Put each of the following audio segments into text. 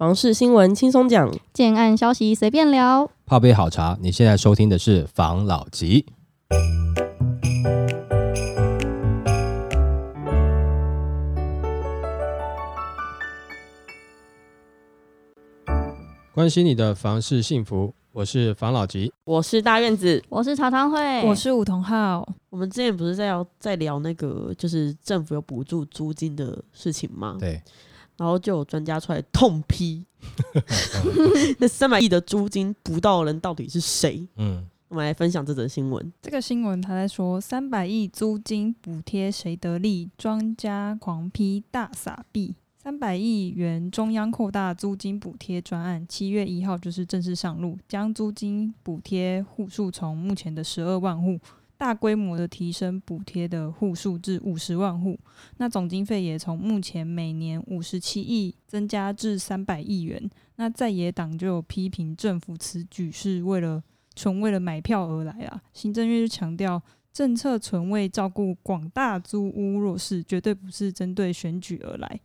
房事新闻轻松讲，建案消息随便聊。泡杯好茶，你现在收听的是房老吉。关心你的房事幸福，我是房老吉。我是大院子。我是茶汤会，我是梧桐浩，我们之前不是在聊在聊那个，就是政府有补助租金的事情吗？对，然后就有专家出来痛批，那三百亿的租金不到的人到底是谁？嗯，我们来分享这则新闻。这个新闻他在说三百亿租金补贴谁得利？庄家狂批大傻币。三百亿元中央扩大租金补贴专案，七月一号就是正式上路，将租金补贴户数从目前的十二万户大规模的提升补贴的户数至五十万户，那总经费也从目前每年五十七亿增加至三百亿元。那在野党就有批评政府此举是为了纯为了买票而来啊。行政院就强调，政策纯为照顾广大租屋弱势，绝对不是针对选举而来。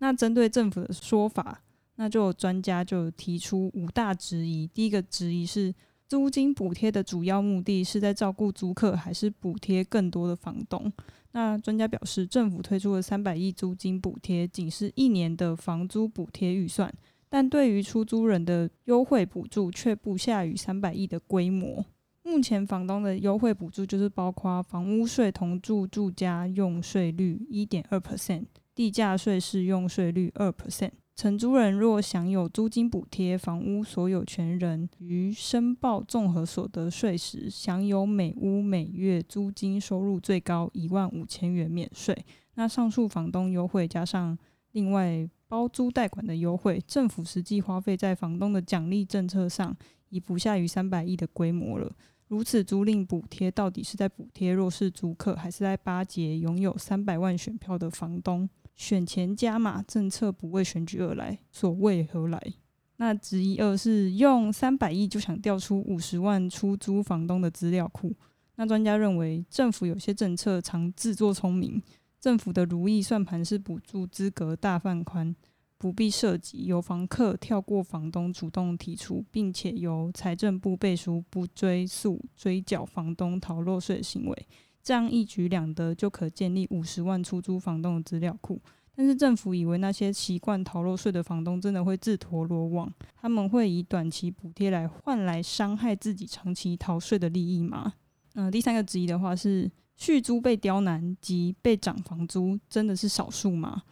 那针对政府的说法，那就有专家就提出五大质疑。第一个质疑是，租金补贴的主要目的是在照顾租客，还是补贴更多的房东？那专家表示，政府推出的三百亿租金补贴，仅是一年的房租补贴预算，但对于出租人的优惠补助却不下于三百亿的规模。目前房东的优惠补助就是包括房屋税同住住家用税率一点二 percent。地价税适用税率二 percent，承租人若享有租金补贴，房屋所有权人于申报综合所得税时，享有每屋每月租金收入最高一万五千元免税。那上述房东优惠加上另外包租代管的优惠，政府实际花费在房东的奖励政策上，已不下于三百亿的规模了。如此租赁补贴到底是在补贴弱势租客，还是在巴结拥有三百万选票的房东？选前加码政策不为选举而来，所为何来？那质疑二是用三百亿就想调出五十万出租房东的资料库。那专家认为，政府有些政策常自作聪明，政府的如意算盘是补助资格大放宽，不必涉及由房客跳过房东主动提出，并且由财政部背书不追溯追缴房东逃漏税的行为。这样一举两得，就可建立五十万出租房东的资料库。但是政府以为那些习惯逃漏税的房东真的会自投罗网？他们会以短期补贴来换来伤害自己长期逃税的利益吗？嗯，第三个质疑的话是，续租被刁难及被涨房租真的是少数吗？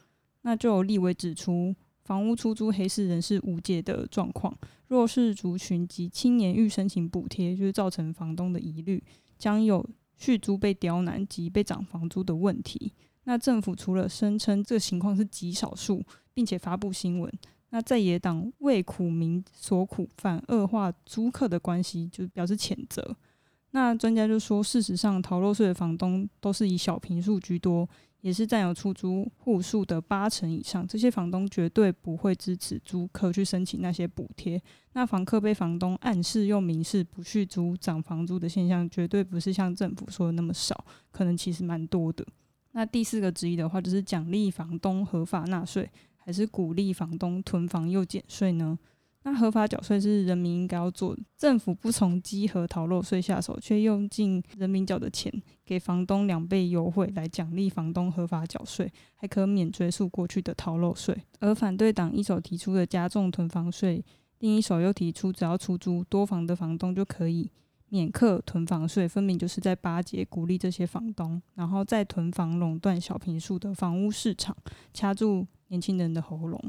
那就有立委指出，房屋出租黑市人士无解的状况，弱势族群及青年欲申请补贴，就是造成房东的疑虑，将有。续租被刁难及被涨房租的问题，那政府除了声称这情况是极少数，并且发布新闻，那在野党为苦民所苦，反恶化租客的关系，就表示谴责。那专家就说，事实上，逃漏税的房东都是以小平数居多。也是占有出租户数的八成以上，这些房东绝对不会支持租客去申请那些补贴。那房客被房东暗示又明示不续租涨房租的现象，绝对不是像政府说的那么少，可能其实蛮多的。那第四个质疑的话，就是奖励房东合法纳税，还是鼓励房东囤房又减税呢？那合法缴税是人民应该要做的，政府不从稽核逃漏税下手，却用尽人民缴的钱给房东两倍优惠来奖励房东合法缴税，还可免追溯过去的逃漏税。而反对党一手提出的加重囤房税，另一手又提出只要出租多房的房东就可以免课囤房税，分明就是在巴结鼓励这些房东，然后再囤房垄断小平数的房屋市场，掐住年轻人的喉咙。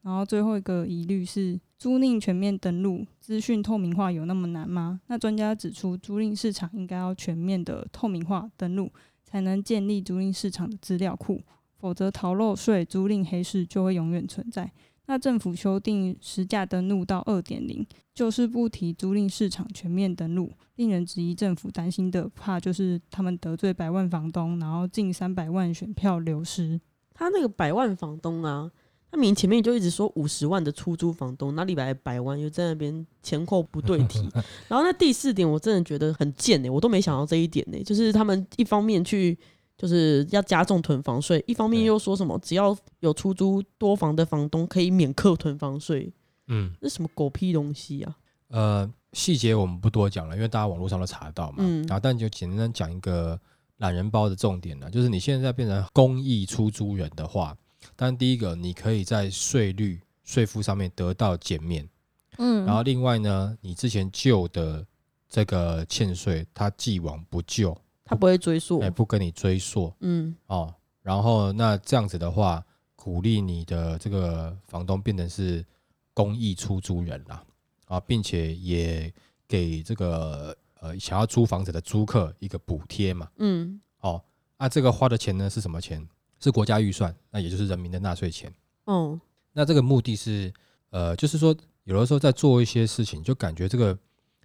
然后最后一个疑虑是。租赁全面登录，资讯透明化有那么难吗？那专家指出，租赁市场应该要全面的透明化登录，才能建立租赁市场的资料库，否则逃漏税、租赁黑市就会永远存在。那政府修订实价登录到二点零，就是不提租赁市场全面登录，令人质疑政府担心的，怕就是他们得罪百万房东，然后近三百万选票流失。他那个百万房东啊。他明前面就一直说五十万的出租房东哪里来百万，又在那边前后不对题。然后那第四点我真的觉得很贱哎，我都没想到这一点呢，就是他们一方面去就是要加重囤房税，一方面又说什么只要有出租多房的房东可以免课囤房税，嗯，那什么狗屁东西啊？呃，细节我们不多讲了，因为大家网络上都查得到嘛。嗯然后但就简单讲一个懒人包的重点呢，就是你现在变成公益出租人的话，当然第一个你可以在税率税负上面得到减免，嗯，然后另外呢，你之前旧的这个欠税，它既往不咎，他不会追溯哎，，不跟你追溯嗯哦。然后那这样子的话，鼓励你的这个房东变成是公益出租人啦，啊，并且也给这个呃想要租房子的租客一个补贴嘛。嗯哦，那、这个花的钱呢是什么钱？是国家预算，那也就是人民的纳税钱。哦那这个目的是，呃，就是说，有的时候在做一些事情，就感觉这个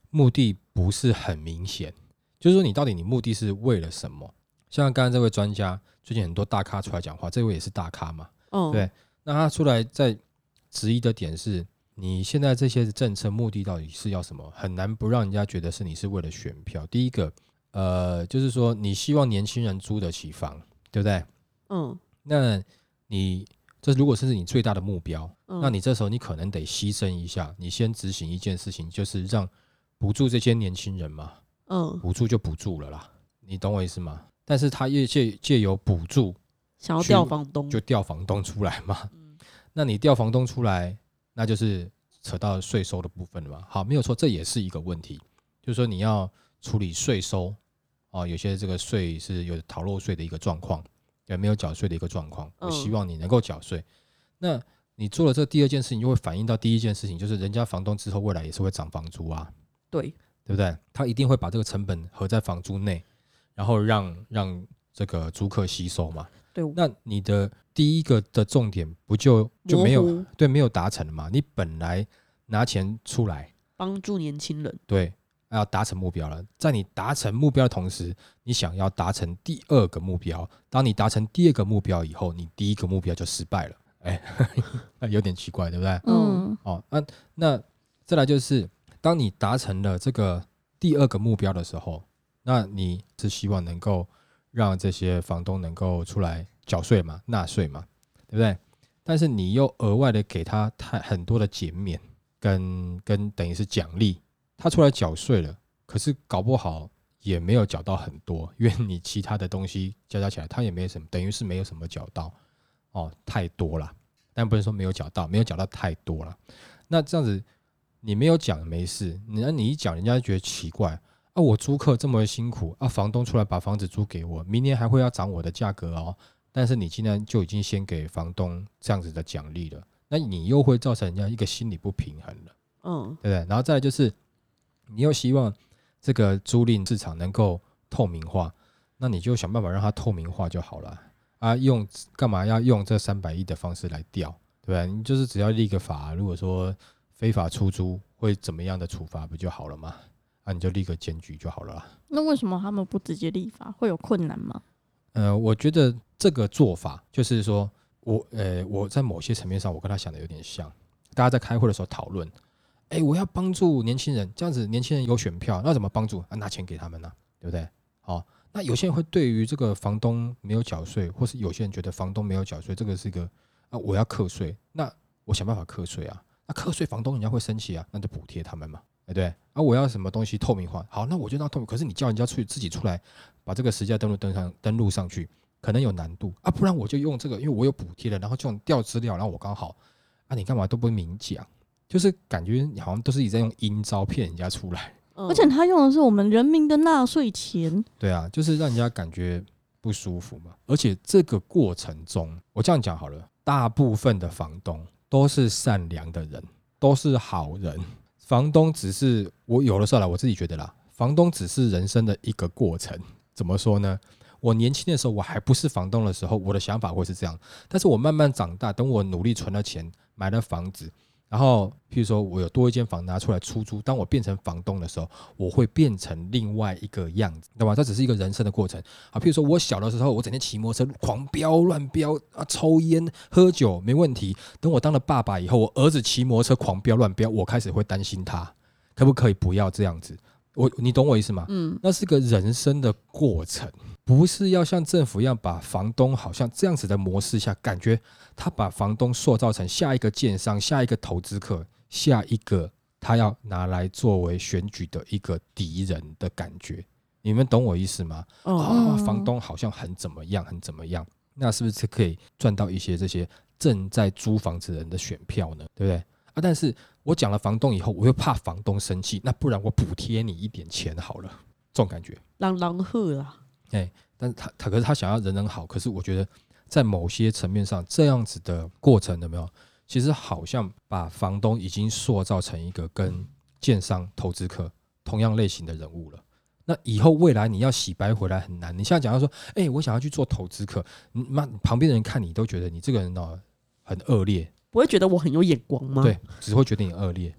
目的不是很明显。就是说，你到底你目的是为了什么？像刚刚这位专家，最近很多大咖出来讲话，这位也是大咖嘛。哦，对那他出来在质疑的点是，你现在这些政策目的到底是要什么？很难不让人家觉得是你是为了选票。第一个，呃，就是说你希望年轻人租得起房，对不对？嗯。那你这如果是你最大的目标，嗯，那你这时候你可能得牺牲一下，你先执行一件事情，就是让补助这些年轻人嘛，嗯。补助就补助了啦，你懂我意思吗？但是他越借借由补助想要调房东，就调房东出来嘛，嗯。那你调房东出来，那就是扯到税收的部分了嘛。好，没有错，这也是一个问题，就是说你要处理税收哦，有些这个税是有逃漏税的一个状况，也没有缴税的一个状况。我嗯希望你能够缴税。那你做了这第二件事情，就会反映到第一件事情，就是人家房东之后未来也是会涨房租啊，对，对不对？他一定会把这个成本合在房租内，然后让让这个租客吸收嘛。对，那你的第一个的重点不就就没有对没有达成了嘛？你本来拿钱出来，帮助年轻人，对，要达成目标了。在你达成目标的同时，你想要达成第二个目标。当你达成第二个目标以后，你第一个目标就失败了。哎，那有点奇怪，对不对？嗯哦，那那再来就是，当你达成了这个第二个目标的时候，那你是希望能够让这些房东能够出来缴税嘛、纳税嘛，对不对？但是你又额外的给他太很多的减免跟跟等于是奖励，他出来缴税了，可是搞不好也没有缴到很多，因为你其他的东西加加起来，他也没什么，等于是没有什么缴到哦，太多了。但不能说没有缴到，没有缴到太多了。那这样子，你没有讲没事，你那你一讲，人家就觉得奇怪啊。我租客这么辛苦啊，房东出来把房子租给我，明年还会要涨我的价格哦。但是你今天就已经先给房东这样子的奖励了，那你又会造成人家一个心理不平衡了，嗯对不对？然后再来就是，你又希望这个租赁市场能够透明化，那你就想办法让它透明化就好了啊。用干嘛要用这三百亿的方式来调，对不对？你就是只要立个法，如果说非法出租会怎么样的处罚不就好了吗？啊，你就立个检举就好了啦。那为什么他们不直接立法？会有困难吗？呃，我觉得这个做法就是说，我呃，我在某些层面上，我跟他想的有点像。大家在开会的时候讨论，哎，我要帮助年轻人，这样子年轻人有选票，那怎么帮助？啊，拿钱给他们呢、对不对？好、那有些人会对于这个房东没有缴税，或是有些人觉得房东没有缴税，这个是一个啊，我要课税，那我想办法课税啊。那课税房东人家会生气啊，那就补贴他们嘛，对不对？啊，我要什么东西透明化，好，那我就让透明。可是你叫人家出去自己出来把这个实价登录登上登录上去，可能有难度啊，不然我就用这个，因为我有补贴了，然后这种调资料，然后我刚好啊，你干嘛都不明讲，就是感觉你好像都是一直在用阴招骗人家出来，嗯而且他用的是我们人民的纳税钱，对啊，就是让人家感觉不舒服嘛。而且这个过程中，我这样讲好了，大部分的房东都是善良的人，都是好人，房东只是我有的时候啦，我自己觉得啦，房东只是人生的一个过程。怎么说呢？我年轻的时候，我还不是房东的时候，我的想法会是这样。但是我慢慢长大，等我努力存了钱，买了房子，然后譬如说我有多一间房拿出来出租，当我变成房东的时候，我会变成另外一个样子，对吧？这只是一个人生的过程啊。譬如说我小的时候，我整天骑摩托车狂飙乱飙啊，抽烟喝酒没问题。等我当了爸爸以后，我儿子骑摩托车狂飙乱飙，我开始会担心他，可不可以不要这样子？我你懂我意思吗？嗯那是个人生的过程，不是要像政府一样把房东好像这样子的模式下，感觉他把房东塑造成下一个建商、下一个投资客、下一个他要拿来作为选举的一个敌人的感觉。你们懂我意思吗？哦，啊，嗯房东好像很怎么样，很怎么样，那是不是可以赚到一些这些正在租房子人的选票呢？对不对？啊，但是我讲了房东以后，我又怕房东生气，那不然我补贴你一点钱好了，这种感觉。狼狼鹤啦，但是他他可是他想要人人好，可是我觉得在某些层面上，这样子的过程有没有？其实好像把房东已经塑造成一个跟建商、投资客同样类型的人物了。那以后未来你要洗白回来很难。你现在讲到说，哎、我想要去做投资客，你妈旁边的人看你都觉得你这个人哦很恶劣，不会觉得我很有眼光吗？对，只会觉得你恶劣。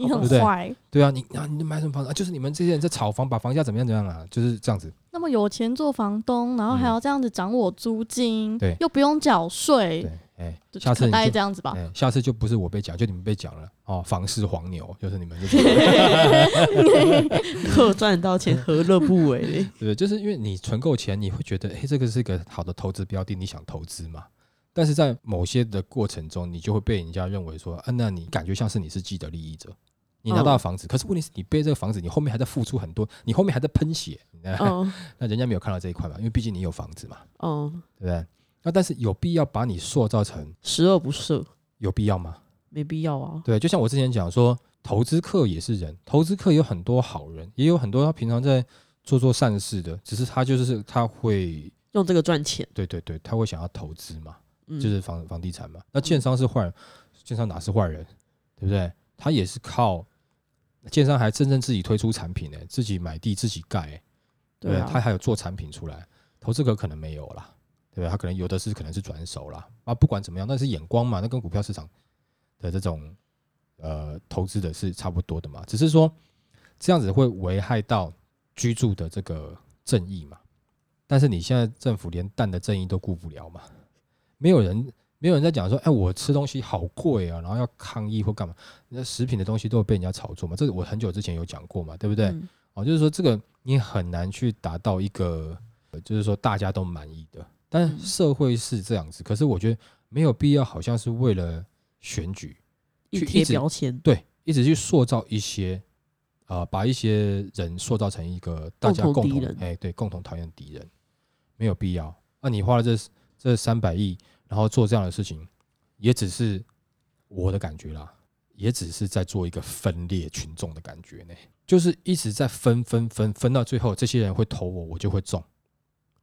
你很对对坏。对啊，你啊你买什么房子啊？就是你们这些人在炒房，把房价怎么样怎么样啊？就是这样子。那么有钱做房东，然后还嗯要这样子涨我租金，对又不用缴税对，，哎、下次你就这样子吧。哎、下次就不是我被讲，就你们被讲了哦。房市黄牛就是你们这种，客赚得到钱，何乐不为嘞？对不对？就是因为你存够钱，你会觉得，哎、这个是一个好的投资标的，你想投资嘛？但是在某些的过程中，你就会被人家认为说，啊，那你感觉像是你是既得利益者，你拿到了房子，可是问题是你背这个房子，你后面还在付出很多，你后面还在喷血，哦 那人家没有看到这一块嘛？因为毕竟你有房子嘛，哦，对不对？那但是有必要把你塑造成十恶不赦，有必要吗？没必要啊。对，就像我之前讲说，投资客也是人，投资客有很多好人，也有很多他平常在做做善事的，只是他就是他会，用这个赚钱，对对对，他会想要投资嘛，嗯，就是房房地产嘛。那建商是坏人，建商哪是坏人，对不对？他也是靠建商还真正自己推出产品呢，自己买地自己盖、欸，对他还有做产品出来，投资客可能没有啦，对？他可能有的是可能是转手啦，啊，不管怎么样，那是眼光嘛，那跟股票市场的这种呃投资的是差不多的嘛，只是说这样子会危害到居住的这个正义嘛。但是你现在政府连蛋的正义都顾不了嘛，没有人没有人在讲说，哎，我吃东西好贵啊，然后要抗议或干嘛？那食品的东西都会被人家炒作嘛，这个我很久之前有讲过嘛，对不对？嗯哦，就是说这个你很难去达到一个，呃就是说大家都满意的。但嗯社会是这样子，可是我觉得没有必要，好像是为了选举，去贴标签，对，一直去塑造一些，呃，把一些人塑造成一个大家共同哎对共同讨厌的敌人，没有必要。那、你花了这这三百亿，然后做这样的事情，也只是我的感觉啦，也只是在做一个分裂群众的感觉呢，就是一直在分分分分到最后，这些人会投我，我就会中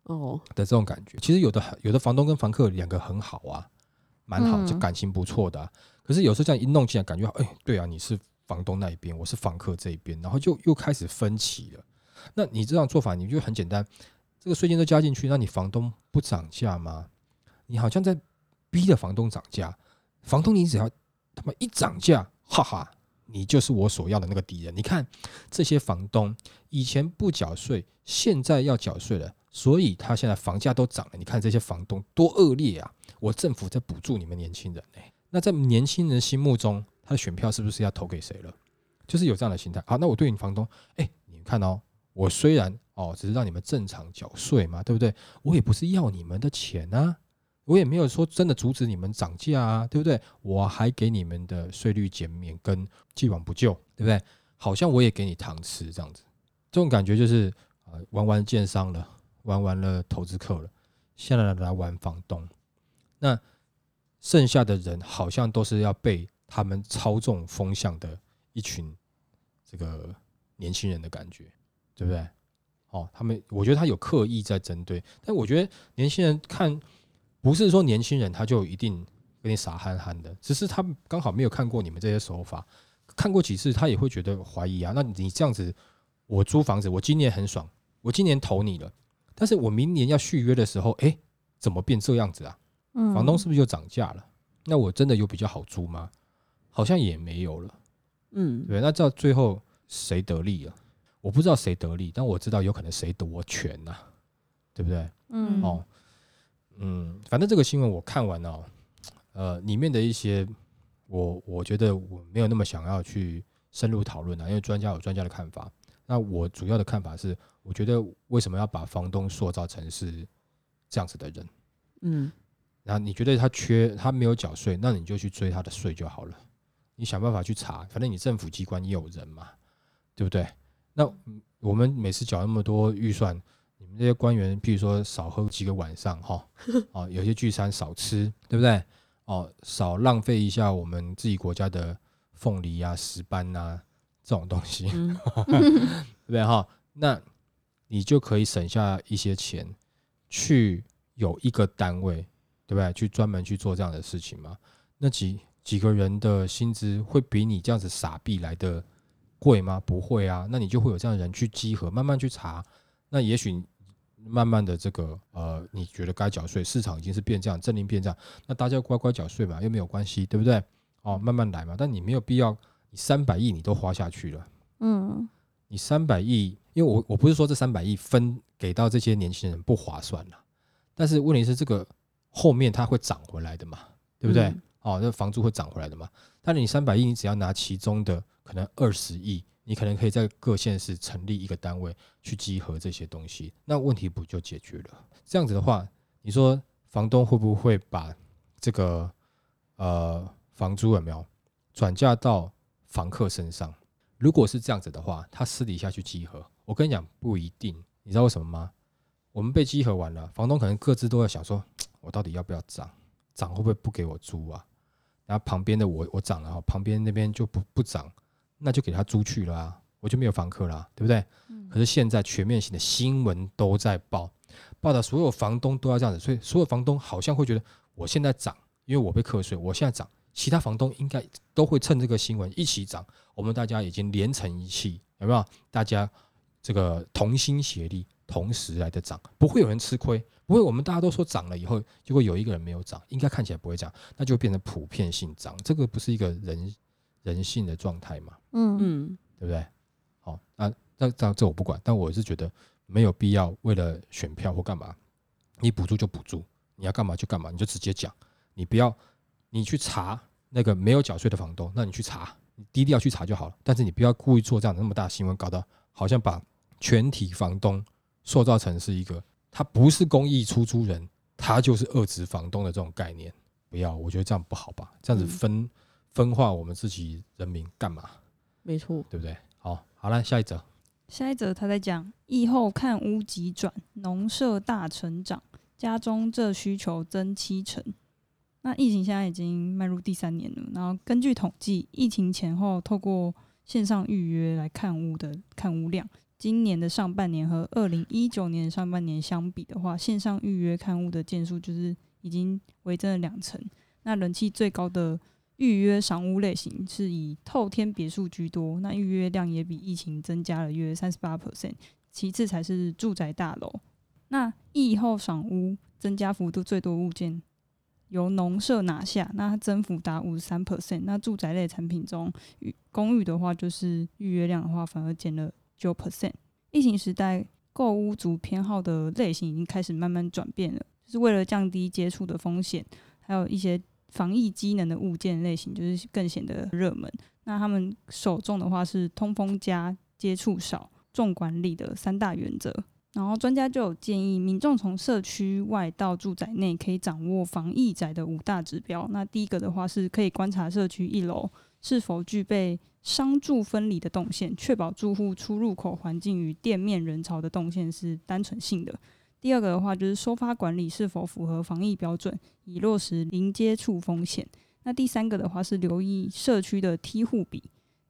哦，的这种感觉。其实有的有的房东跟房客两个很好啊，蛮好，嗯就感情不错的啊、可是有时候这样一弄起来，感觉哎，对啊，你是房东那一边，我是房客这一边，然后就又开始分歧了。那你这样做法，你就很简单，这个税金都加进去，那你房东不涨价吗？你好像在逼着房东涨价，房东你只要他妈一涨价，哈哈，你就是我所要的那个敌人。你看这些房东以前不缴税，现在要缴税了，所以他现在房价都涨了。你看这些房东多恶劣啊！我政府在补助你们年轻人呢、那在年轻人心目中，他的选票是不是要投给谁了？就是有这样的心态。好，那我对你房东，哎、你看哦，我虽然哦，只是让你们正常缴税嘛，对不对？我也不是要你们的钱啊，我也没有说真的阻止你们涨价啊，对不对？我还给你们的税率减免跟既往不咎，对不对？好像我也给你糖吃这样子，这种感觉就是、呃玩完建商了，玩完了投资客了，现在来玩房东，那剩下的人好像都是要被他们操纵风向的一群这个年轻人的感觉，对不对？哦，他们我觉得他有刻意在针对，但我觉得年轻人看不是说年轻人他就一定跟你傻憨憨的，只是他刚好没有看过你们这些手法，看过几次他也会觉得怀疑啊。那你这样子，我租房子，我今年很爽，我今年投你了，但是我明年要续约的时候，哎，怎么变这样子啊？嗯房东是不是就涨价了？那我真的有比较好租吗？好像也没有了。嗯，对，那到最后谁得利了？我不知道谁得利，但我知道有可能谁夺权呐、对不对？嗯哦，嗯，反正这个新闻我看完了、哦，呃，里面的一些我我觉得我没有那么想要去深入讨论啊，因为专家有专家的看法。那我主要的看法是，我觉得为什么要把房东塑造成是这样子的人？嗯，然后你觉得他缺他没有缴税，那你就去追他的税就好了。你想办法去查，反正你政府机关也有人嘛，对不对？那嗯我们每次缴那么多预算，这些官员，譬如说少喝几个晚上哈，哦，有些聚餐少吃，对不对？哦，少浪费一下我们自己国家的凤梨啊、石斑啊这种东西，嗯 对不对哈？那你就可以省下一些钱，去有一个单位，对不对？去专门去做这样的事情嘛？那几几个人的薪资会比你这样子傻逼来的贵吗？不会啊，那你就会有这样的人去集合，慢慢去查。那也许慢慢的这个呃，你觉得该缴税，市场已经是变这样，政令变这样，那大家乖乖缴税嘛，又没有关系，对不对？哦，慢慢来嘛。但你没有必要，你三百亿你都花下去了。嗯你三百亿，因为我我不是说这三百亿分给到这些年轻人不划算了，但是问题是这个后面它会涨回来的嘛，对不对？嗯哦，那房租会涨回来的嘛。但是你三百亿，你只要拿其中的可能二十亿，你可能可以在各县市成立一个单位去集合这些东西，那问题不就解决了？这样子的话，你说房东会不会把这个呃房租有没有转嫁到房客身上？如果是这样子的话，他私底下去集合，我跟你讲不一定，你知道为什么吗？我们被集合完了，房东可能各自都在想说，我到底要不要涨？涨会不会不给我租啊？然后旁边的我我涨了哈，旁边那边就不不涨，那就给他租去了啊，我就没有房客啦，对不对？可是现在全面性的新闻都在报，报道所有房东都要这样子，所以所有房东好像会觉得我现在涨，因为我被课税，我现在涨，其他房东应该都会趁这个新闻一起涨，我们大家已经连成一气，有没有？大家这个同心协力，同时来的涨，不会有人吃亏，不会我们大家都说涨了以后，结果有一个人没有涨，应该看起来不会涨，那就变成普遍性涨，这个不是一个人人性的状态嘛？嗯嗯对不对？好，那那这这我不管，但我是觉得没有必要为了选票或干嘛，你补助就补助，你要干嘛就干嘛，你就直接讲，你不要你去查那个没有缴税的房东，那你去查，你低调去查就好了，但是你不要故意做这样那么大的新闻，搞得好像把全体房东塑造成是一个他不是公益出租人，他就是二职房东的这种概念，不要，我觉得这样不好吧，这样子分、分化我们自己人民干嘛？没错，对不对？好，好了，下一则。下一则他在讲，疫后看屋急转，农舍大成长，家中这需求增七成。那疫情现在已经迈入第三年了，然后根据统计，疫情前后透过线上预约来看屋的看屋量，今年的上半年和二零一九年上半年相比的话，线上预约看屋的件数就是已经微增了两成。那人气最高的预约赏屋类型是以透天别墅居多，那预约量也比疫情增加了约三十八 percent，其次才是住宅大楼。那疫后赏屋增加幅度最多物件由农舍拿下，那它增幅达五十三 percent。那住宅类产品中，公寓的话就是预约量的话反而减了九 percent。疫情时代，购屋族偏好的类型已经开始慢慢转变了，就是为了降低接触的风险，还有一些防疫机能的物件类型，就是更显得热门。那他们首重的话是通风加、接触少、重管理的三大原则。然后专家就有建议，民众从社区外到住宅内，可以掌握防疫宅的五大指标。那第一个的话是可以观察社区一楼是否具备商住分离的动线，确保住户出入口环境与店面人潮的动线是单纯性的。第二个的话就是收发管理是否符合防疫标准，以落实零接触风险。那第三个的话是留意社区的梯户比，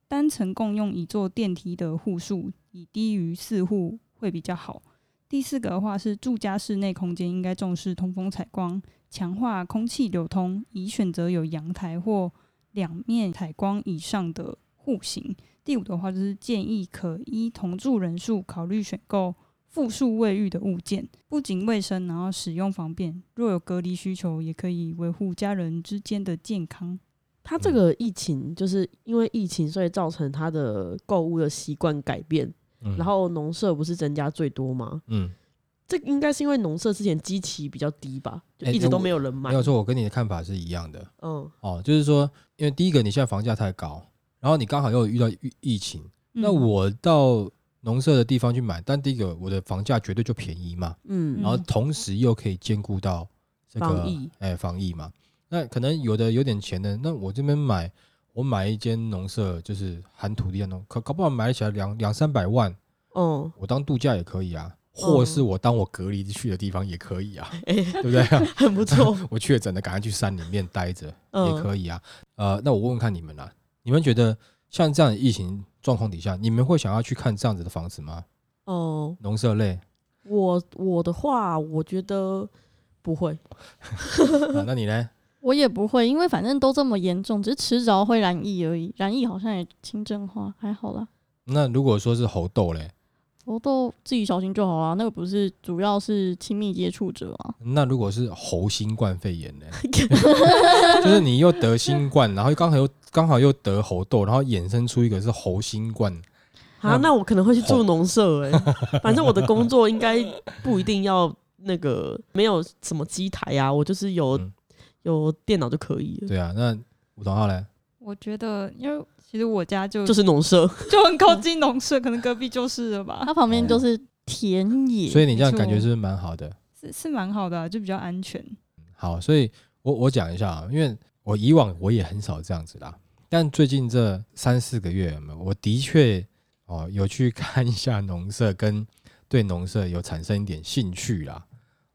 单层共用一座电梯的户数以低于四户会比较好。第四个的话是住家室内空间应该重视通风采光，强化空气流通，以选择有阳台或两面采光以上的户型。第五的话就是建议可依同住人数考虑选购复数卫浴的物件，不仅卫生，然后使用方便。若有隔离需求，也可以维护家人之间的健康。他这个疫情就是因为疫情，所以造成他的购物的习惯改变，嗯然后农舍不是增加最多吗？嗯，这应该是因为农舍之前基期比较低吧，就哎一直都没有人买。没有错，我跟你的看法是一样的嗯，哦，就是说，因为第一个你现在房价太高，然后你刚好又遇到疫疫情，那嗯我到农舍的地方去买，但第一个我的房价绝对就便宜嘛，嗯然后同时又可以兼顾到这个哎防疫嘛。那可能有的有点钱的，那我这边买，我买一间农舍，就是含土地的农，可搞不好买起来两两三百万，哦，我当度假也可以啊，或是我当我隔离去的地方也可以啊，哎，对不对？很不错。我确诊了，赶快去山里面待着嗯也可以啊。呃，那我问问看你们啦，你们觉得像这样的疫情状况底下，你们会想要去看这样子的房子吗？哦，农舍类我我的话，我觉得不会。啊，那你呢？我也不会，因为反正都这么严重，只是迟早会染疫而已。染疫好像也轻症化，还好啦。那如果说是猴痘嘞，我都自己小心就好啊。那个不是主要是亲密接触者啊。那如果是猴新冠肺炎呢？就是你又得新冠，然后刚好又刚好又得猴痘，然后衍生出一个是猴新冠，啊，那那我可能会去住农舍哎、反正我的工作应该不一定要那个没有什么机台啊，我就是有、嗯有电脑就可以了，对啊。那吴同浩嘞？我觉得，因为其实我家就就是农舍。就很靠近农舍，可能隔壁就是了吧它。旁边就是田野，所以你这样感觉是不是蛮好的？是是蛮好的啊、就比较安全。好，所以我我讲一下啊，因为我以往我也很少这样子啦，但最近这三四个月，有有我的确哦有去看一下农舍，跟对农舍有产生一点兴趣啦。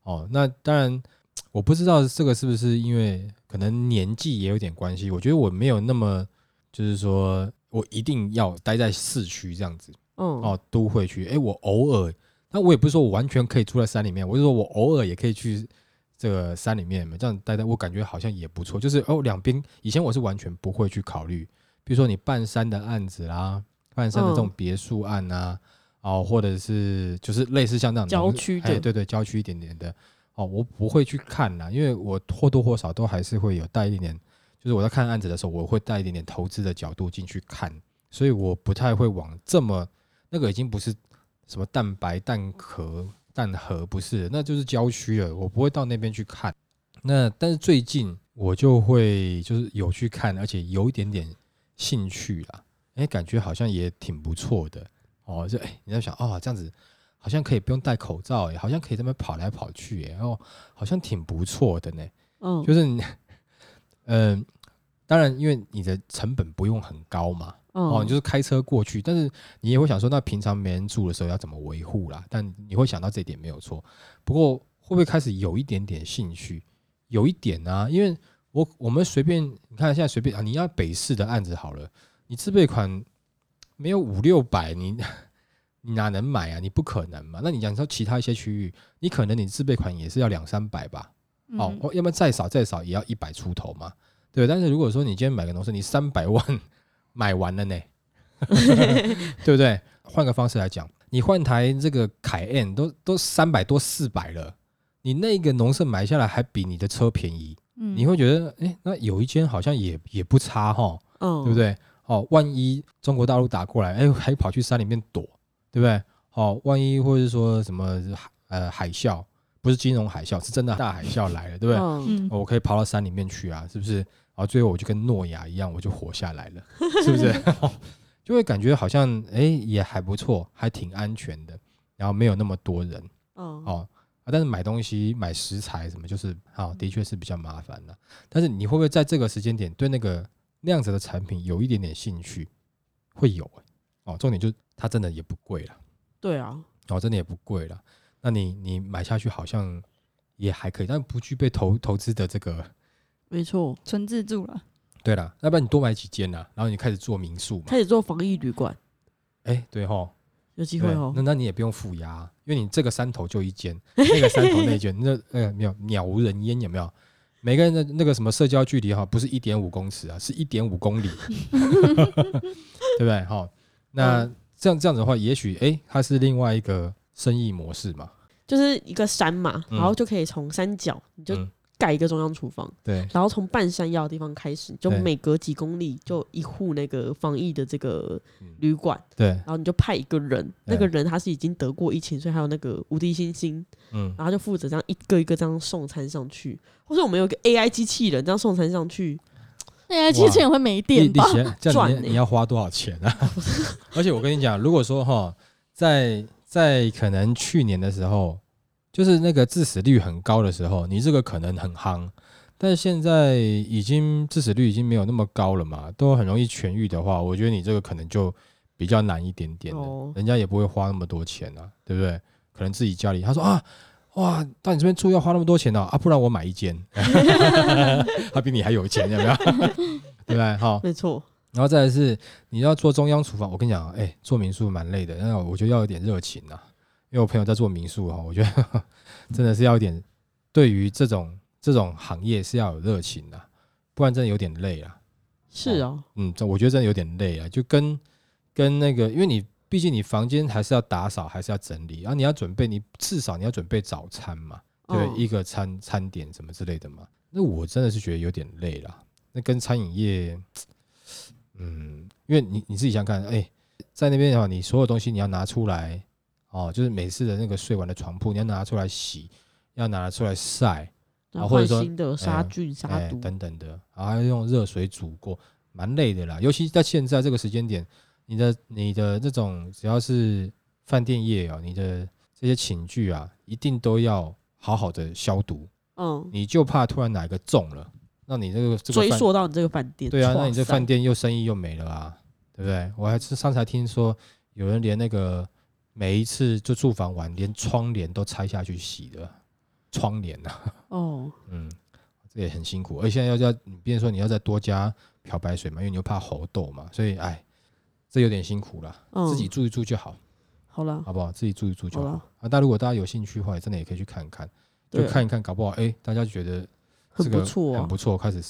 哦，那当然我不知道这个是不是因为可能年纪也有点关系，我觉得我没有那么就是说我一定要待在市区这样子。嗯，哦，都会去。哎，我偶尔，那我也不是说我完全可以住在山里面，我是说我偶尔也可以去这个山里面，这样待待，我感觉好像也不错。就是哦，两边以前我是完全不会去考虑，比如说你半山的案子啦，半山的这种嗯别墅案啊，哦，或者是就是类似像那种农郊区的哎，对对，郊区一点点的，哦，我不会去看啦，因为我或多或少都还是会有带一点点，就是我在看案子的时候，我会带一点点投资的角度进去看，所以我不太会往这么那个已经不是什么蛋白、蛋壳、蛋壳，不是，那就是郊区了。我不会到那边去看。那但是最近我就会就是有去看，而且有一点点兴趣啦。哎，感觉好像也挺不错的哦。就哎，你在想哦，这样子好像可以不用戴口罩，哎，好像可以这么跑来跑去，哎，哦，好像挺不错的呢。嗯，就是你，嗯、当然，因为你的成本不用很高嘛，哦，嗯你就是开车过去，但是你也会想说，那平常没人住的时候要怎么维护啦？但你会想到这一点没有错。不过会不会开始有一点点兴趣？有一点啊，因为我我们随便你看现在随便啊，你要北市的案子好了，你自备款没有五六百，你 你哪能买啊？你不可能嘛。那你讲说其他一些区域，你可能你自备款也是要两三百吧？哦要不然再少再少也要一百出头嘛，对。但是如果说你今天买个农舍，你三百万买完了呢，对不对？换个方式来讲，你换台这个凯 N 都都三百多四百了，你那个农舍买下来还比你的车便宜，嗯你会觉得，哎，那有一间好像也也不差哈，嗯，对不？对？哦，万一中国大陆打过来，哎，还跑去山里面躲，对不对？哦，万一或者是说什么海呃海啸，不是金融海啸，是真的大海啸来了，对不对？嗯，嗯哦我可以跑到山里面去啊，是不是？然后最后我就跟诺亚一样，我就活下来了，是不是？就会感觉好像哎也还不错，还挺安全的，然后没有那么多人嗯，哦啊，但是买东西买食材什么，就是啊，的确是比较麻烦的。但是你会不会在这个时间点对那个那样子的产品有一点点兴趣？会有、欸、哦，重点就是它真的也不贵了，对啊，哦，真的也不贵了。那你你买下去好像也还可以，但不具备投投资的这个。没错，纯自住了。对了，要不然你多买几间呐、然后你开始做民宿嘛。开始做防疫旅馆，哎，对吼，有机会哦那。那你也不用负压，啊因为你这个山头就一间，那个山头那间，那呃没有鸟无人烟有没有？每个人的那个什么社交距离哈，不是一点五公尺啊，是一点五公里，对不对？哈，那这样这样子的话，也许哎，它是另外一个生意模式嘛。就是一个山嘛，嗯。然后就可以从山脚你就嗯。盖一个中央厨房，对，然后从半山腰的地方开始，就对。每隔几公里就一户那个防疫的这个嗯。旅馆，对，然后你就派一个人，那个人他是已经得过疫情，所以还有那个无敌星星，嗯，然后就负责这样一个一个这样送餐上去，或者我们有一个 AI 机器人这样送餐上去，，AI 机器人会没利电吧？利息这样赚你要花多少钱啊？而且我跟你讲，如果说哈，在在可能去年的时候，就是那个致死率很高的时候，你这个可能很夯，但是现在已经致死率已经没有那么高了嘛，都很容易痊愈的话，我觉得你这个可能就比较难一点点的，哦人家也不会花那么多钱啊，对不对？可能自己家里他说啊。哇，到你这边住要花那么多钱哦啊，不然我买一间，他比你还有钱，有没有？对不对？好，没错，然后再来是你要做中央厨房，我跟你讲，哎、做民宿蛮累的，那我觉得要有点热情啊，因为我朋友在做民宿哈，我觉得 真的是要有点对于这种这种行业是要有热情的、不然真的有点累啊。是哦，嗯，这我觉得真的有点累啊，就跟跟那个，因为你毕竟你房间还是要打扫，还是要整理，然后你要准备，你至少你要准备早餐嘛，对一个餐餐点什么之类的嘛。那我真的是觉得有点累了。那跟餐饮业，嗯，因为你你自己想想看，哎、在那边的话，你所有东西你要拿出来，哦，就是每次的那个睡完的床铺，你要拿出来洗，要拿出来晒，然后或者说新的杀菌杀哎毒，等等的，然后还要用热水煮过，蛮累的啦。尤其在现在这个时间点，你的你的这种只要是饭店业啊，你的这些寝具啊，一定都要好好的消毒，嗯，你就怕突然哪一个中了，那你这个这个追溯到你这个饭店，对啊，那你这饭店又生意又没了啊，对不对？我还是上次还听说有人连那个每一次就住房完，连窗帘都拆下去洗的窗帘呐、啊，哦，嗯，这也很辛苦，而且现在要要你，变成说你要再多加漂白水嘛，因为你又怕猴痘嘛，所以哎，这有点辛苦了，嗯。自己住一住就好，好了，好不好？自己住一住就好。好了啊。但如果大家有兴趣的话，真的也可以去看看，就看一看，搞不好哎，大家觉得很不错啊很不。错，开始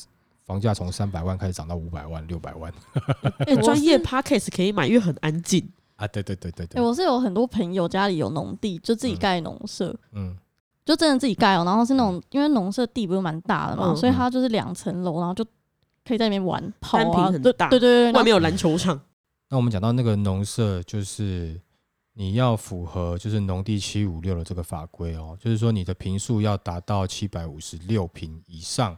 房价从三百万开始涨到五百万、六百万 专业是 podcast 可以买，因为很安静。啊！对对对对哎、对，我是有很多朋友家里有农地，就自己嗯盖农舍，嗯就真的自己盖哦。然后是那种，因为农舍地不是蛮大的嘛，嗯所以它就是两层楼，然后就可以在里面玩跑单啊，对坪很大对对对，外面有篮球场，那我们讲到那个农舍，就是你要符合就是农地七五六的这个法规哦，就是说你的平数要达到七百五十六平以上，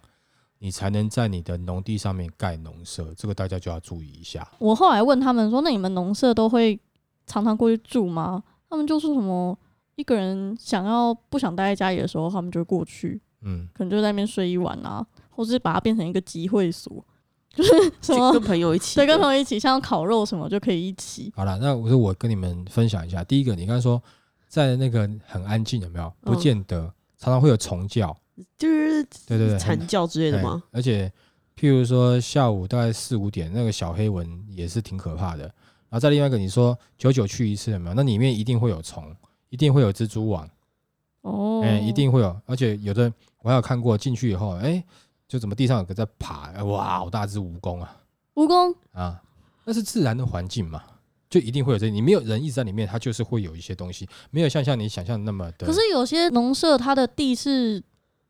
你才能在你的农地上面盖农舍，这个大家就要注意一下。我后来问他们说：“那你们农舍都会常常过去住吗？”他们就说什么一个人想要不想待在家里的时候，他们就会过去，嗯，可能就在那边睡一晚啊，或是把它变成一个集会所，就 是什么跟朋友一起，对，跟朋友一起，像烤肉什么就可以一起。好了，那我说我跟你们分享一下，第一个，你刚才说在那个很安静，有没有？不嗯见得，常常会有虫叫，就是对对对，很惨叫之类的吗？而且，譬如说下午大概四五点，那个小黑蚊也是挺可怕的。然后再另外一个，你说久久去一次有没有？那里面一定会有虫，一定会有蜘蛛网，哦，哎、一定会有。而且有的我还有看过，进去以后，哎、就怎么地上有个在爬，哎哇，好大只蜈蚣啊蜈蚣啊！那是自然的环境嘛，就一定会有这。你没有人一直在里面，它就是会有一些东西，没有像像你想象的那么的。可是有些农舍它的地是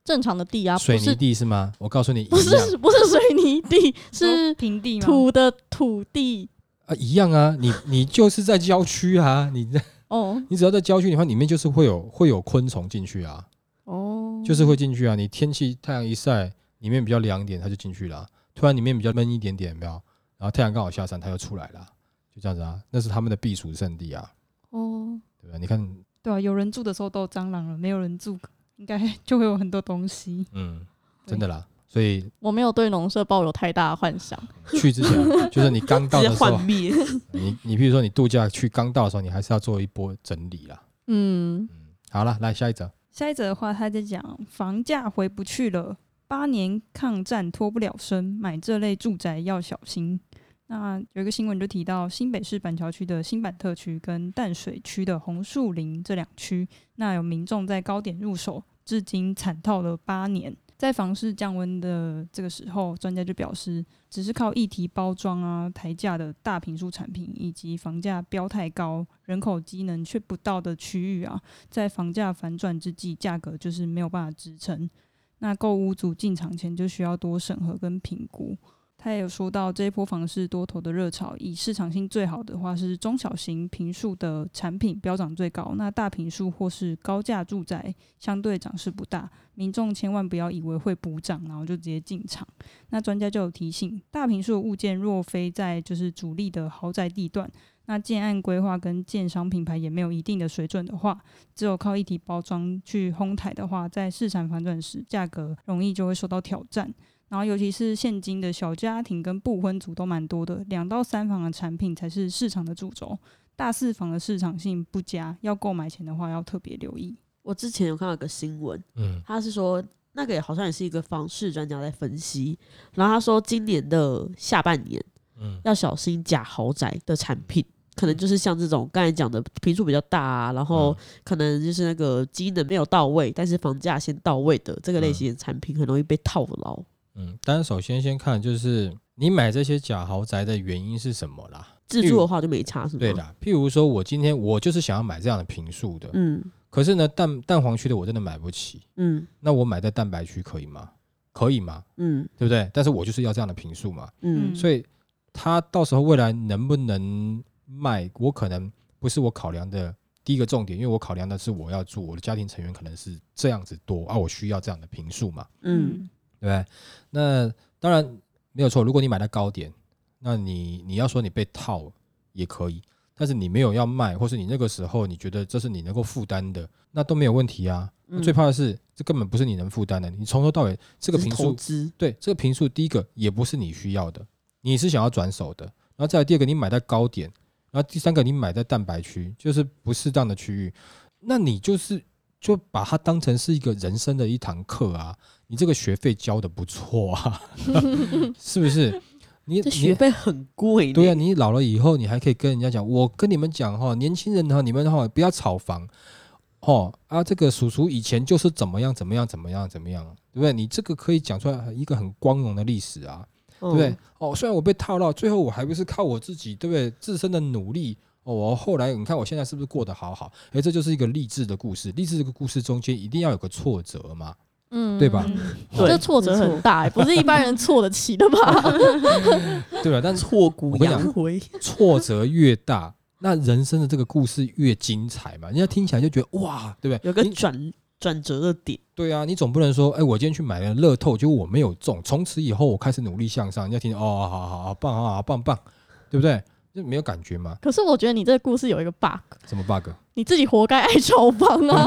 正常的地啊，水泥地是吗？我告诉你，不是不是水泥地，是平地吗？土的土地。啊，一样啊。你你就是在郊区啊，你在。哦 你只要在郊区的话，里面就是会有会有昆虫进去啊，哦，就是会进去啊。你天气太阳一晒，里面比较凉一点，它就进去了啊。突然里面比较闷一点点，有没有？然后太阳刚好下山，它又出来了，就这样子啊。那是他们的避暑胜地啊，哦，对吧？你看，对啊，有人住的时候都有蟑螂了，没有人住应该就会有很多东西。嗯，真的啦。所以我没有对农舍抱有太大的幻想。去之前，就是你刚到的时候。你你比如说你度假去刚到的时候，你还是要做一波整理啦。嗯，嗯，好了，来下一则。下一则的话，他在讲房价回不去了，八年抗战脱不了身，买这类住宅要小心。那有一个新闻就提到新北市板桥区的新板特区跟淡水区的红树林这两区，那有民众在高点入手，至今惨套了八年。在房市降温的这个时候，专家就表示，只是靠议题包装啊、抬价的大平数产品，以及房价标太高、人口机能却不到的区域啊，在房价反转之际，价格就是没有办法支撑。那购屋族进场前就需要多审核跟评估。他也有说到这一波房市多头的热潮，以市场性最好的话是中小型平数的产品飙涨最高，那大平数或是高价住宅相对涨势不大，民众千万不要以为会补涨，然后就直接进场。那专家就有提醒，大平数的物件若非在就是主力的豪宅地段，那建案规划跟建商品牌也没有一定的水准的话，只有靠一体包装去哄抬的话，在市场反转时，价格容易就会受到挑战。然后，尤其是现今的小家庭跟不婚族都蛮多的，两到三房的产品才是市场的主轴，大四房的市场性不佳，要购买前的话要特别留意。我之前有看到一个新闻，嗯他是说那个也好像也是一个房市专家在分析，然后他说今年的下半年嗯要小心假豪宅的产品。可能就是像这种刚才讲的平数比较大啊，然后嗯可能就是那个机能没有到位，但是房价先到位的这个类型的产品，很容易被套牢。嗯，但是首先先看就是你买这些假豪宅的原因是什么啦？自住的话就没差，是吗？对，的，譬如说我今天我就是想要买这样的平数的，嗯可是呢蛋蛋黄区的我真的买不起，嗯那我买在蛋白区可以吗？可以吗？嗯对不对？但是我就是要这样的平数嘛，嗯嗯所以它到时候未来能不能卖，我可能不是我考量的第一个重点，因为我考量的是我要住，我的家庭成员可能是这样子多啊，我需要这样的平数嘛，嗯对不对？那当然没有错，如果你买到高点，那你你要说你被套也可以，但是你没有要卖，或是你那个时候你觉得这是你能够负担的，那都没有问题啊。嗯最怕的是这根本不是你能负担的，你从头到尾这个平数，对这个平数，第一个也不是你需要的，你是想要转手的，然后再来第二个你买到高点，然后第三个你买在蛋白区，就是不适当的区域，那你就是就把它当成是一个人生的一堂课啊，你这个学费交的不错啊，是不是？你这学费很贵。对啊，你老了以后，你还可以跟人家讲，我跟你们讲哈，年轻人哈，你们哈不要炒房，哦啊，这个叔叔以前就是怎么样怎么样怎么样怎么样，对不对？你这个可以讲出来一个很光荣的历史啊，对对不对？哦，虽然我被套到，最后我还不是靠我自己，对不对？自身的努力。哦，我后来你看我现在是不是过得好好？诶，这就是一个励志的故事。励志这个故事中间一定要有个挫折嘛，嗯对吧这挫折很大、欸，不是一般人错得起的吧？对吧？但是挫骨扬灰。挫折越大，那人生的这个故事越精彩嘛。人家听起来就觉得哇，对不对？有个你转转折的点，对啊，你总不能说，哎，我今天去买了乐透，结果我没有中，从此以后我开始努力向上。人家听，哦，好好好棒，好好棒棒，对不对？就没有感觉嘛？可是我觉得你这个故事有一个 bug，什么 bug？你自己活该爱炒房啊！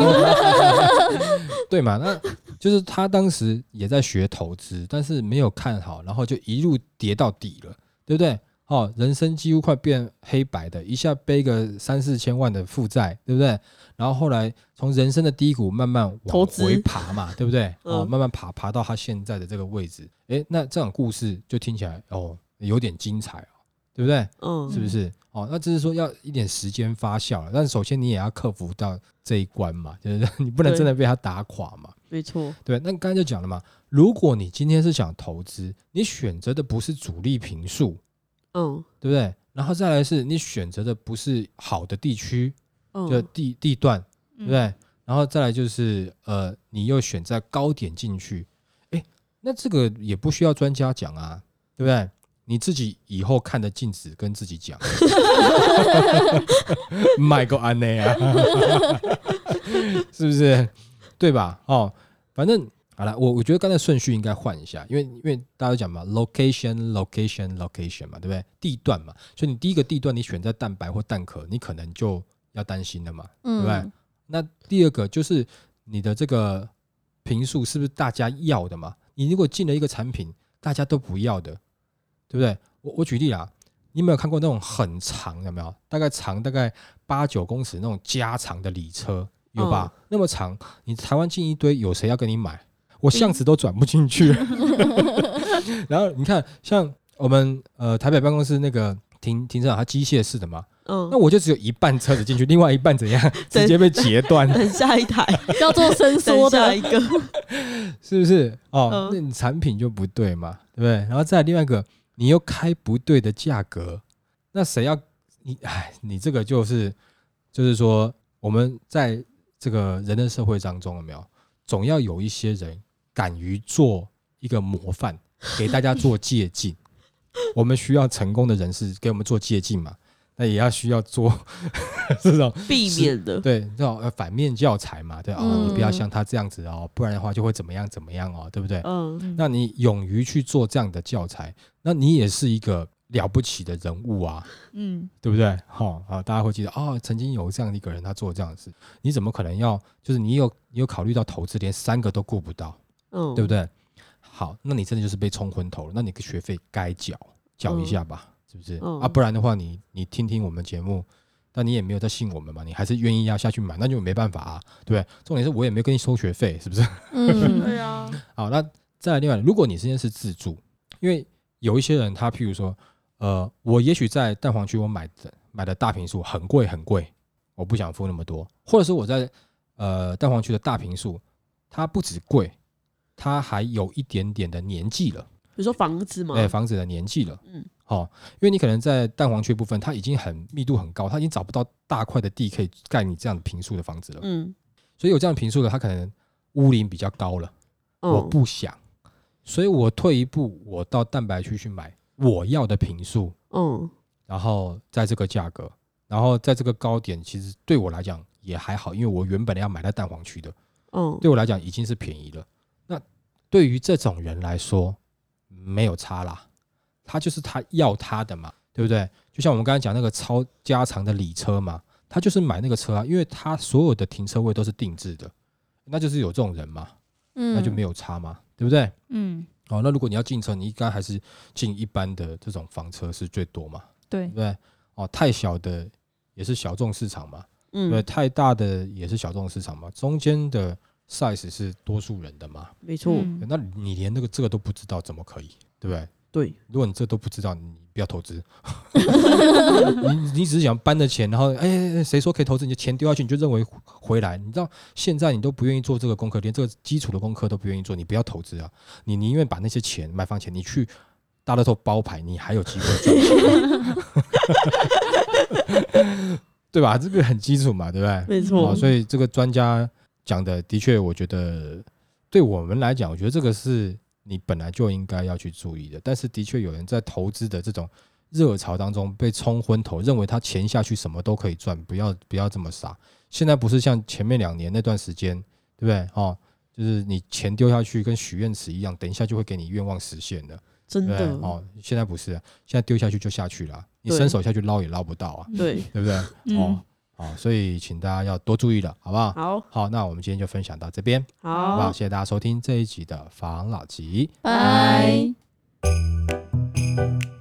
对嘛？那就是他当时也在学投资，但是没有看好，然后就一路跌到底了，对不对？哦，人生几乎快变黑白的，一下背个三四千万的负债，对不对？然后后来从人生的低谷慢慢往回爬嘛，对不对？哦，嗯慢慢爬爬到他现在的这个位置，哎，那这种故事就听起来哦有点精彩哦，对不对？嗯，是不是？哦，那只是说要一点时间发酵了，但是首先你也要克服到这一关嘛，就是 你不能真的被他打垮嘛。没错，对，那刚才就讲了嘛，如果你今天是想投资，你选择的不是主力平数，嗯对不对？然后再来是你选择的不是好的地区，就嗯，地地段，对不对？嗯然后再来就是呃，你又选在高点进去，哎，那这个也不需要专家讲啊，对不对？你自己以后看着镜子跟自己讲，卖个安内啊，是不是？对吧？哦，反正好了，我我觉得刚才顺序应该换一下，因为因为大家都讲嘛，location location location 嘛，对不对？地段嘛，所以你第一个地段你选在蛋白或蛋壳，你可能就要担心的嘛，对不对？嗯，那第二个就是你的这个评数是不是大家要的嘛？你如果进了一个产品大家都不要的，对不对？我我举例啊，你有没有看过那种很长有没有？大概长大概八九公尺那种加长的礼车，有吧？那么长，你台湾进一堆，有谁要跟你买？我巷子都转不进去。然后你看，像我们呃台北办公室那个停停车场，它机械式的嘛，嗯，那我就只有一半车子进去，另外一半怎样？直接被截断，等下一台，要做伸缩的，下一个，是不是？哦，嗯那你产品就不对嘛，对不对？然后再另外一个，你又开不对的价格，那谁要你？哎，你这个就是就是说，我们在这个人的社会当中，有没有总要有一些人敢于做一个模范，给大家做借鉴，我们需要成功的人士给我们做借鉴嘛，那也要需要做 这种避免的。对这种呃反面教材嘛，对啊、嗯你不要像他这样子哦，不然的话就会怎么样怎么样哦，对不对？嗯，嗯那你勇于去做这样的教材，那你也是一个了不起的人物啊，嗯对不对？好、啊，大家会记得哦，曾经有这样的一个人，他做这样的事，你怎么可能要就是你有你有考虑到投资，连三个都顾不到，嗯，对不？对？好，那你真的就是被冲昏头了，那你个学费该缴缴一下吧，是不是？嗯啊，不然的话你，你听听我们节目，但你也没有在信我们嘛，你还是愿意要下去买，那就没办法啊，对不对？重点是我也没有跟你收学费，是不是？嗯，对啊，好，那再来另外，如果你今天是自住，因为有一些人他譬如说，呃，我也许在蛋黄区我买的买的大平数很贵很贵，我不想付那么多，或者是我在呃蛋黄区的大平数，它不止贵，它还有一点点的年纪了，比如说房子嘛，对、房子的年纪了，嗯，哦，因为你可能在蛋黄区部分，它已经很密度很高，它已经找不到大块的地可以盖你这样的平数的房子了，嗯，所以有这样平数的，它可能屋龄比较高了。我嗯，不想，所以我退一步，我到蛋白区去买我要的平数，嗯，然后在这个价格，然后在这个高点，其实对我来讲也还好，因为我原本要买在蛋黄区的，嗯，对我来讲已经是便宜了。那对于这种人来说，没有差啦，他就是他要他的嘛，对不对？就像我们刚才讲那个超加长的礼车嘛，他就是买那个车啊，因为他所有的停车位都是定制的，那就是有这种人嘛。嗯，那就没有差嘛，对不对？嗯，哦，那如果你要进车，你应该还是进一般的这种房车是最多嘛，对对不，对？哦，太小的也是小众市场嘛，嗯，对，太大的也是小众市场嘛，中间的 size 是多数人的嘛。没错，嗯那你连那个这个都不知道，怎么可以？对不对？对，如果你这都不知道，你不要投资。你你只是想搬的钱，然后哎哎哎，谁说可以投资？你的钱丢下去，你就认为回来。你知道现在你都不愿意做这个功课，连这个基础的功课都不愿意做，你不要投资啊！你宁愿把那些钱买房钱，你去大乐透包牌，你还有机会赚钱，对吧？这个很基础嘛，对不对？没错哦，，所以这个专家讲的，的确，我觉得对我们来讲，我觉得这个是你本来就应该要去注意的。但是，的确有人在投资的这种热潮当中被冲昏头，认为他钱下去什么都可以赚，不要不要这么傻。现在不是像前面两年那段时间，对不对？哦，就是你钱丢下去跟许愿池一样，等一下就会给你愿望实现的，真的，对不对？哦，现在不是，现在丢下去就下去了，你伸手下去捞也捞不到啊，对，对不对？嗯哦，好，所以请大家要多注意了，好不好？好，好，那我们今天就分享到这边，好不好？好，谢谢大家收听这一集的防老集。拜。拜。